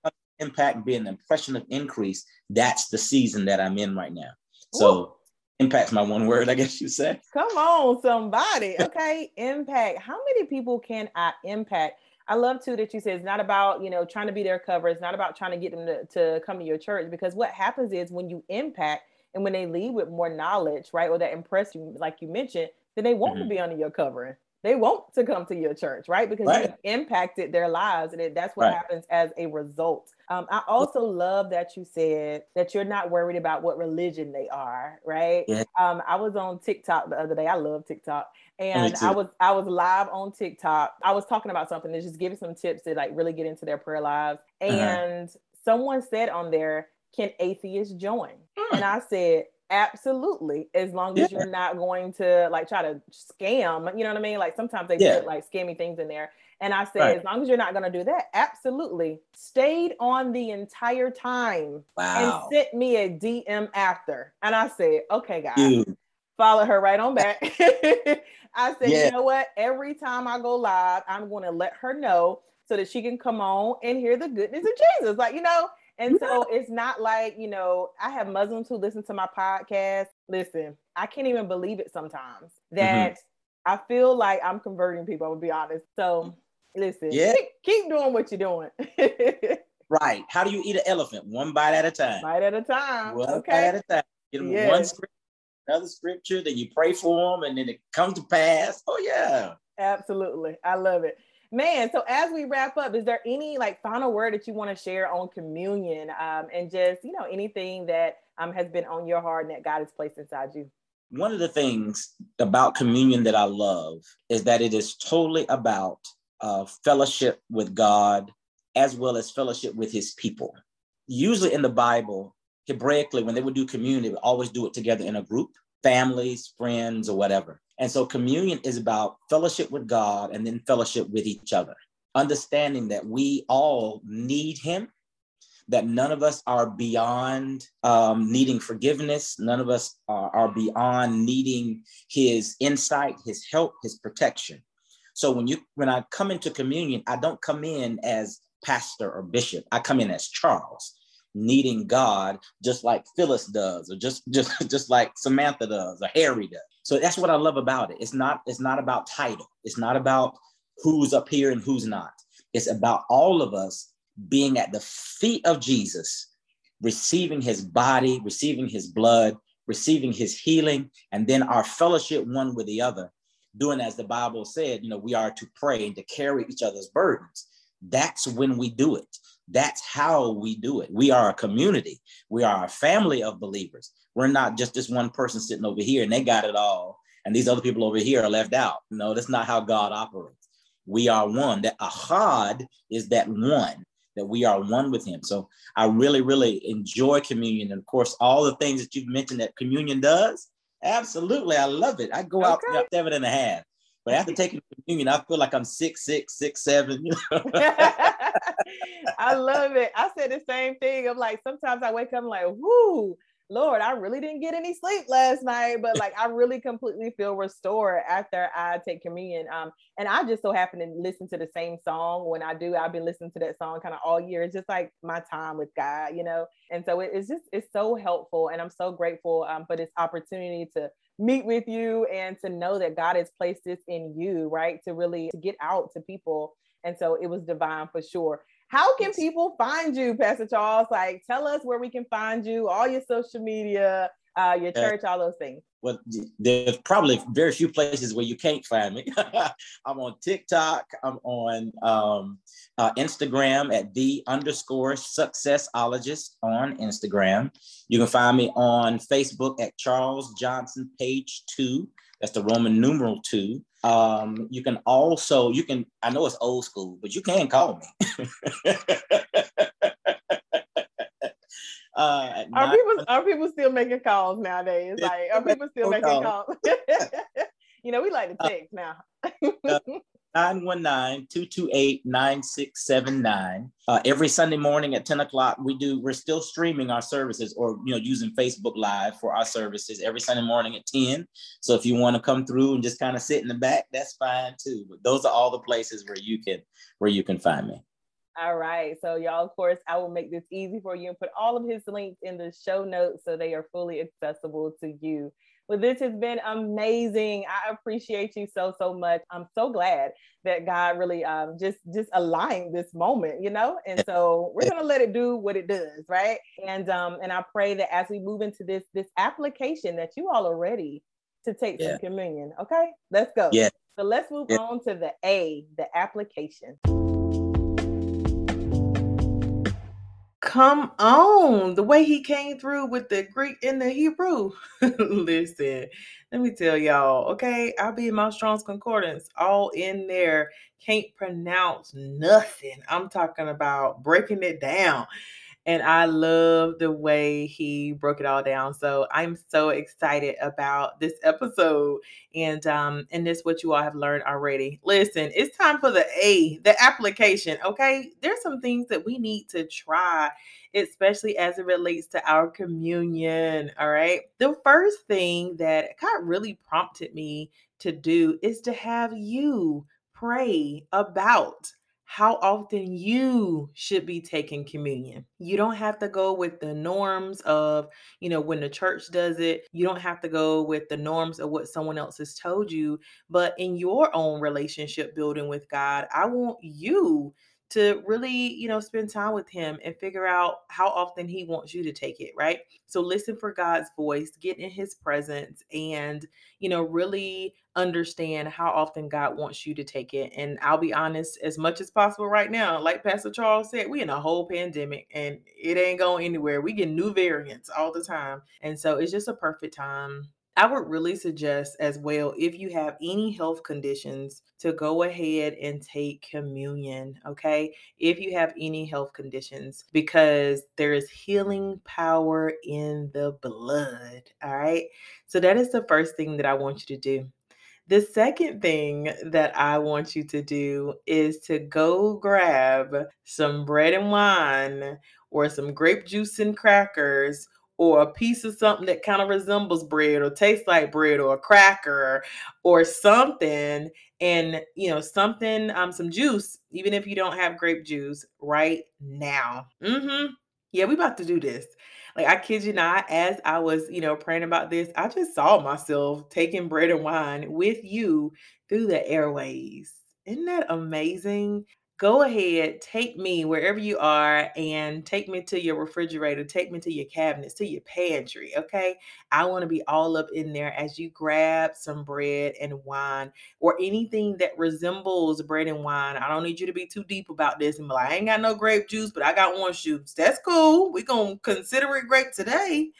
so impact being an impression of increase, that's the season that I'm in right now. So Ooh. impact's my one word, I guess you said. Come on, somebody. Okay, [LAUGHS] impact. How many people can I impact? I love too that you said it's not about, you know, trying to be their cover. It's not about trying to get them to, to come to your church because what happens is when you impact, and when they leave with more knowledge, right, or that impress you, like you mentioned, then they want mm-hmm. to be under your covering. they want to come to your church, right? Because right. you impacted their lives, and it, that's what right. happens as a result. Um, I also love that you said that you're not worried about what religion they are, right? Yeah. Um, I was on TikTok the other day. I love TikTok, and I was I was live on TikTok. I was talking about something to just give some tips to like really get into their prayer lives. Uh-huh. And uh-huh. someone said on there, "Can atheists join?" Hmm. And I said, Absolutely. As long as yeah. you're not going to like try to scam, you know what I mean? Like sometimes they yeah. put like scammy things in there. And I said, right. as long as you're not going to do that, absolutely. Stayed on the entire time wow. and sent me a DM after. And I said, okay, guys, Dude. follow her right on back. [LAUGHS] I said, yeah. you know what? Every time I go live, I'm going to let her know so that she can come on and hear the goodness of Jesus. Like, you know, and so it's not like, you know, I have Muslims who listen to my podcast. Listen, I can't even believe it sometimes mm-hmm. that mm-hmm. I feel like I'm converting people, I'm gonna be honest. So listen, yeah. keep, keep doing what you're doing. [LAUGHS] right. How do you eat an elephant? One bite at a time. Bite at a time. One okay. bite at a time. Get them yes. one scripture, another scripture, then you pray for them, and then it comes to pass. Oh yeah. Absolutely. I love it. Man, so as we wrap up, is there any like final word that you want to share on communion um, and just, you know, anything that um, has been on your heart and that God has placed inside you? One of the things about communion that I love is that it is totally about uh, fellowship with God as well as fellowship with his people. Usually in the Bible, Hebraically, when they would do communion, they would always do it together in a group, families, friends, or whatever. And so communion is about fellowship with God and then fellowship with each other, understanding that we all need Him, that none of us are beyond um, needing forgiveness, none of us are, are beyond needing His insight, His help, His protection. So when you when I come into communion, I don't come in as pastor or bishop. I come in as Charles needing God just like Phyllis does, or just just [LAUGHS] just like Samantha does, or Harry does. So that's what I love about it. It's not it's not about title. It's not about who's up here and who's not. It's about all of us being at the feet of Jesus, receiving his body, receiving his blood, receiving his healing, and then our fellowship one with the other, doing as the Bible said, you know, we are to pray and to carry each other's burdens. That's when we do it. That's how we do it. We are a community. We are a family of believers. We're not just this one person sitting over here and they got it all, and these other people over here are left out. No, that's not how God operates. We are one. That ahad is that one that we are one with Him. So I really, really enjoy communion, and of course, all the things that you've mentioned that communion does. Absolutely, I love it. I go out seven and a half. But after taking communion, I feel like I'm six, six, six, seven. You know? [LAUGHS] I love it. I said the same thing. I'm like, sometimes I wake up, I'm like, whoo, Lord, I really didn't get any sleep last night, but like I really completely feel restored after I take communion. Um, and I just so happen to listen to the same song when I do. I've been listening to that song kind of all year. It's just like my time with God, you know. And so it, it's just it's so helpful, and I'm so grateful um, for this opportunity to meet with you and to know that God has placed this in you, right? To really to get out to people. And so it was divine for sure. How can people find you, Pastor Charles? Like, tell us where we can find you, all your social media, uh, your church, all those things. Well, there's probably very few places where you can't find me. [LAUGHS] I'm on TikTok. I'm on um, uh, Instagram at the underscore successologist on Instagram. You can find me on Facebook at Charles Johnson Page Two. That's the Roman numeral two. Um, you can also, you can, I know it's old school, but you can call me. [LAUGHS] uh, are nine, people are people still making calls nowadays? Like, are people still making calls? [LAUGHS] you know, we like to uh, text now. uh, 919-228-9679. Uh, every Sunday morning at 10 o'clock, we do, we're still streaming our services or, you know, using Facebook Live for our services every Sunday morning at 10. So if you want to come through and just kind of sit in the back, that's fine too. But those are all the places where you can, where you can find me. All right. So, y'all, of course, I will make this easy for you and put all of his links in the show notes so they are fully accessible to you. Well, this has been amazing. I appreciate you so so much. I'm so glad that God really um, just just aligned this moment, you know. And so we're gonna let it do what it does, right? And um, and I pray that as we move into this this application, that you all are ready to take yeah. some communion. Okay, let's go. Yeah. So let's move yeah. on to the A, the application. Come on, the way he came through with the Greek and the Hebrew. [LAUGHS] Listen, let me tell y'all, okay? I'll be in my Strong's Concordance, all in there. Can't pronounce nothing. I'm talking about breaking it down and I love the way he broke it all down. So I'm so excited about this episode and um and this what you all have learned already. Listen, it's time for the A, the application, okay? There's some things that we need to try especially as it relates to our communion, all right? The first thing that God really prompted me to do is to have you pray about how often you should be taking communion. You don't have to go with the norms of, you know, when the church does it. You don't have to go with the norms of what someone else has told you. But in your own relationship building with God, I want you to really, you know, spend time with him and figure out how often he wants you to take it, right? So listen for God's voice, get in his presence and, you know, really understand how often God wants you to take it. And I'll be honest, as much as possible right now, like Pastor Charles said, we in a whole pandemic and it ain't going anywhere. We get new variants all the time. And so it's just a perfect time I would really suggest as well, if you have any health conditions, to go ahead and take communion, okay? If you have any health conditions, because there is healing power in the blood, all right? So that is the first thing that I want you to do. The second thing that I want you to do is to go grab some bread and wine or some grape juice and crackers or a piece of something that kind of resembles bread or tastes like bread or a cracker or something and you know something um some juice even if you don't have grape juice right now. Mm-hmm. Yeah we about to do this. Like i kid you not as i was you know praying about this i just saw myself taking bread and wine with you through the airways. Isn't that amazing go ahead, take me wherever you are and take me to your refrigerator, take me to your cabinets, to your pantry. Okay. I want to be all up in there as you grab some bread and wine or anything that resembles bread and wine. I don't need you to be too deep about this and be like, I ain't got no grape juice, but I got orange juice. That's cool. We're going to consider it grape today.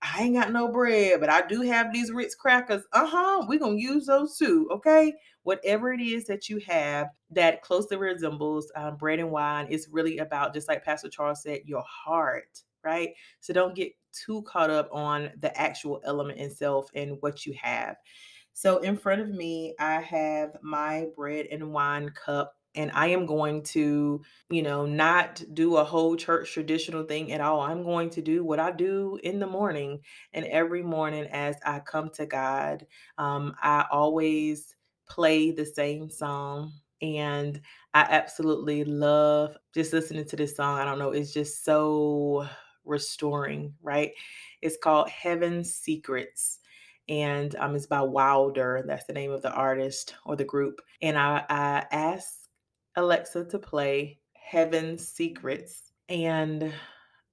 I ain't got no bread, but I do have these Ritz crackers. Uh huh. We're going to use those too. Okay whatever it is that you have that closely resembles um, bread and wine it's really about, just like Pastor Charles said, your heart, right? So don't get too caught up on the actual element itself and what you have. So in front of me, I have my bread and wine cup and I am going to, you know, not do a whole church traditional thing at all. I'm going to do what I do in the morning and every morning as I come to God. Um, I always play the same song. And I absolutely love just listening to this song. I don't know, it's just so restoring, right? It's called Heaven's Secrets. And um, it's by Wilder. That's the name of the artist or the group. And I, I asked Alexa to play Heaven's Secrets. And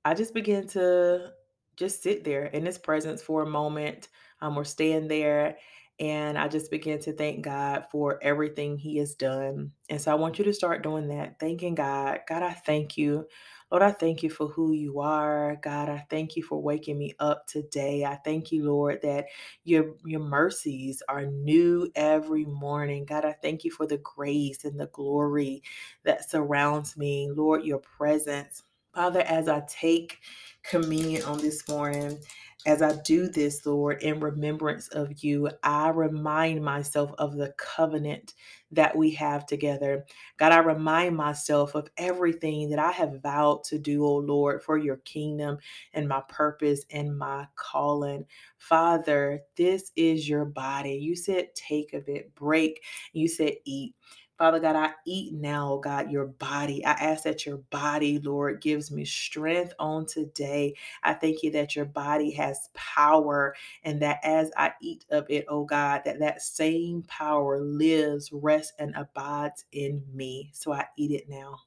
I just began to just sit there in his presence for a moment um, or stand there and I just began to thank God for everything He has done. And so I want you to start doing that, thanking God. God, I thank you. Lord, I thank you for who you are. God, I thank you for waking me up today. I thank you, Lord, that your, your mercies are new every morning. God, I thank you for the grace and the glory that surrounds me. Lord, your presence. Father, as I take communion on this morning, as I do this, Lord, in remembrance of you, I remind myself of the covenant that we have together. God, I remind myself of everything that I have vowed to do, oh Lord, for your kingdom and my purpose and my calling. Father, this is your body. You said, take of it, break. You said, eat. Father God, I eat now, oh God, your body. I ask that your body, Lord, gives me strength on today. I thank you that your body has power and that as I eat of it, oh God, that that same power lives, rests, and abides in me. So I eat it now.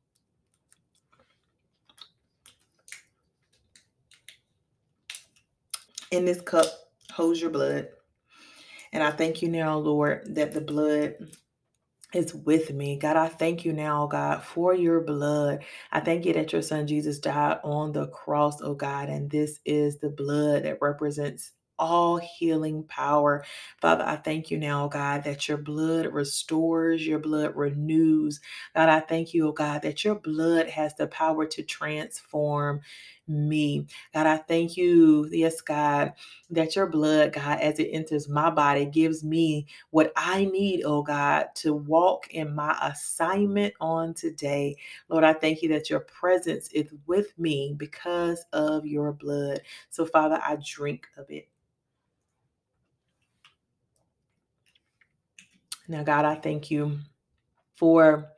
In this cup holds your blood. And I thank you now, Lord, that the blood is with me. God, I thank you now, God, for your blood. I thank you that your son Jesus died on the cross, oh God, and this is the blood that represents all healing power. Father, I thank you now, God, that your blood restores, your blood renews. God, I thank you, oh God, that your blood has the power to transform me. God, I thank you, yes, God, that your blood, God, as it enters my body, gives me what I need, oh God, to walk in my assignment on today. Lord, I thank you that your presence is with me because of your blood. So, Father, I drink of it. Now, God, I thank you for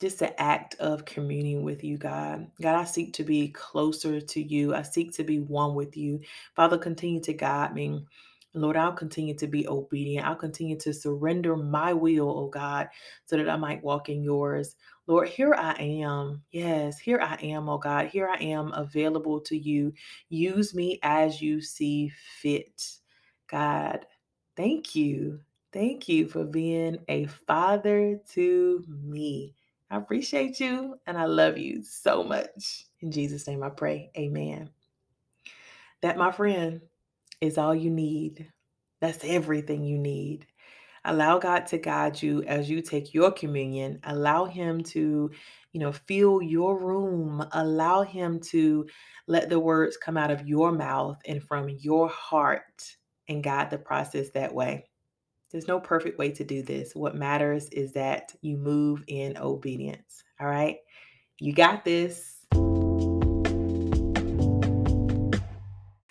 just the act of communing with you, God. God, I seek to be closer to you. I seek to be one with you. Father, continue to guide me. Lord, I'll continue to be obedient. I'll continue to surrender my will, oh God, so that I might walk in yours. Lord, here I am. Yes, here I am, oh God. Here I am available to you. Use me as you see fit. God, thank you. Thank you for being a father to me. I appreciate you and I love you so much. In Jesus' name I pray. Amen. That, my friend, is all you need. That's everything you need. Allow God to guide you as you take your communion. Allow Him to, you know, fill your room. Allow Him to let the words come out of your mouth and from your heart and guide the process that way. There's no perfect way to do this. What matters is that you move in obedience. All right? You got this.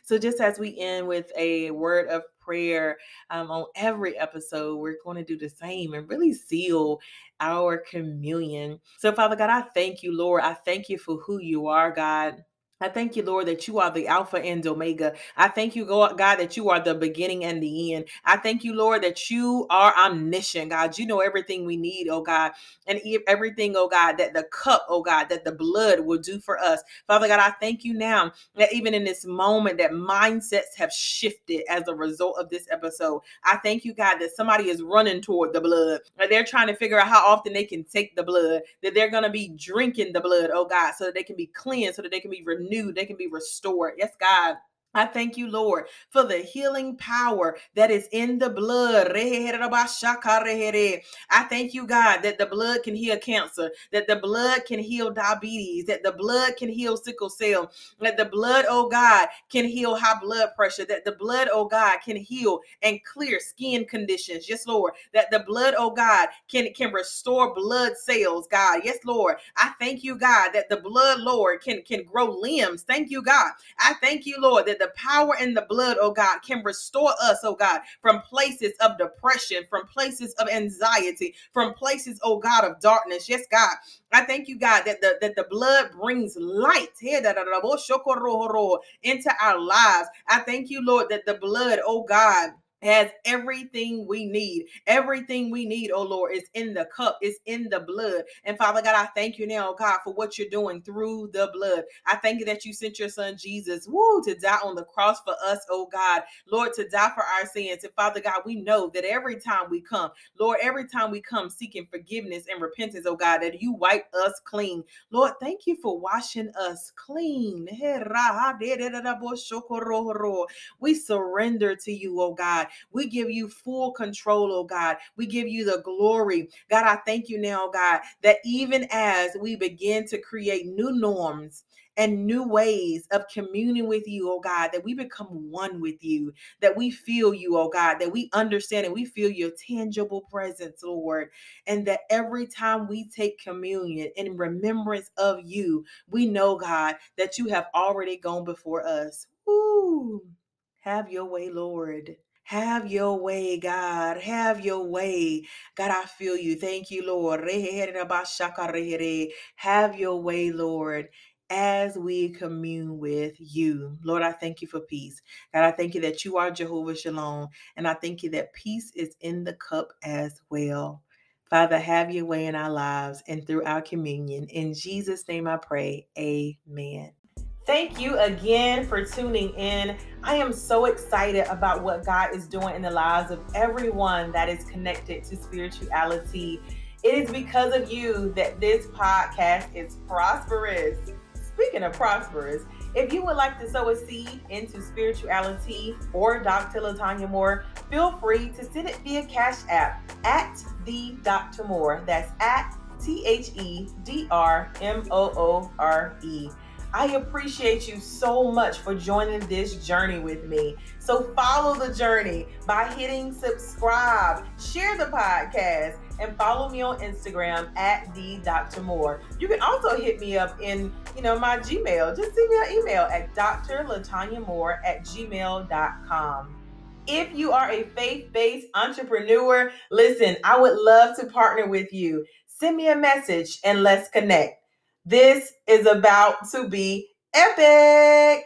So, just as we end with a word of prayer um, on every episode, we're going to do the same and really seal our communion. So, Father God, I thank you, Lord. I thank you for who you are, God. I thank you, Lord, that you are the Alpha and Omega. I thank you, God, that you are the beginning and the end. I thank you, Lord, that you are omniscient, God. You know everything we need, oh God, and everything, oh God, that the cup, oh God, that the blood will do for us. Father God, I thank you now that even in this moment, that mindsets have shifted as a result of this episode. I thank you, God, that somebody is running toward the blood, that they're trying to figure out how often they can take the blood, that they're going to be drinking the blood, oh God, so that they can be cleansed, so that they can be renewed renewed, they can be restored. Yes, God. I thank you, Lord, for the healing power that is in the blood. I thank you, God, that the blood can heal cancer, that the blood can heal diabetes, that the blood can heal sickle cell, that the blood, oh God, can heal high blood pressure, that the blood, oh God, can heal and clear skin conditions. Yes, Lord, that the blood, oh God, can, can restore blood cells, God. Yes, Lord. I thank you, God, that the blood, Lord, can, can grow limbs. Thank you, God. I thank you, Lord, that the the power in the blood, oh God, can restore us, oh God, from places of depression, from places of anxiety, from places, oh God, of darkness. Yes, God. I thank you, God, that the that the blood brings light into our lives. I thank you, Lord, that the blood, oh God has everything we need. Everything we need, oh Lord, is in the cup, is in the blood. And Father God, I thank you now, God, for what you're doing through the blood. I thank you that you sent your son Jesus, woo, to die on the cross for us, oh God, Lord, to die for our sins. And Father God, we know that every time we come, Lord, every time we come seeking forgiveness and repentance, oh God, that you wipe us clean. Lord, thank you for washing us clean. [LAUGHS] We surrender to you, oh God. We give you full control, oh God. We give you the glory. God, I thank you now, God, that even as we begin to create new norms, and new ways of communing with you, oh God, that we become one with you, that we feel you, oh God, that we understand and we feel your tangible presence, Lord, and that every time we take communion in remembrance of you, we know, God, that you have already gone before us. Ooh, have your way, Lord. Have your way, God. Have your way. God, I feel you. Thank you, Lord. Have your way, Lord as we commune with you. Lord, I thank you for peace. God, I thank you that you are Jehovah Shalom. And I thank you that peace is in the cup as well. Father, have your way in our lives and through our communion. In Jesus' name I pray. Amen. Thank you again for tuning in. I am so excited about what God is doing in the lives of everyone that is connected to spirituality It is because of you that this podcast is prosperous. Speaking of prosperous, if you would like to sow a seed into spirituality or Dr. Latanya Moore, feel free to send it via Cash App at the Dr. Moore. That's at T H E D R M O O R E. I appreciate you so much for joining this journey with me. So follow the journey by hitting subscribe, share the podcast, and follow me on Instagram at the Dr. Moore. You can also hit me up in, you know, my Gmail. Just send me an email at drlatanyamoore at gmail.com. If you are a faith-based entrepreneur, listen, I would love to partner with you. Send me a message and let's connect. This is about to be epic.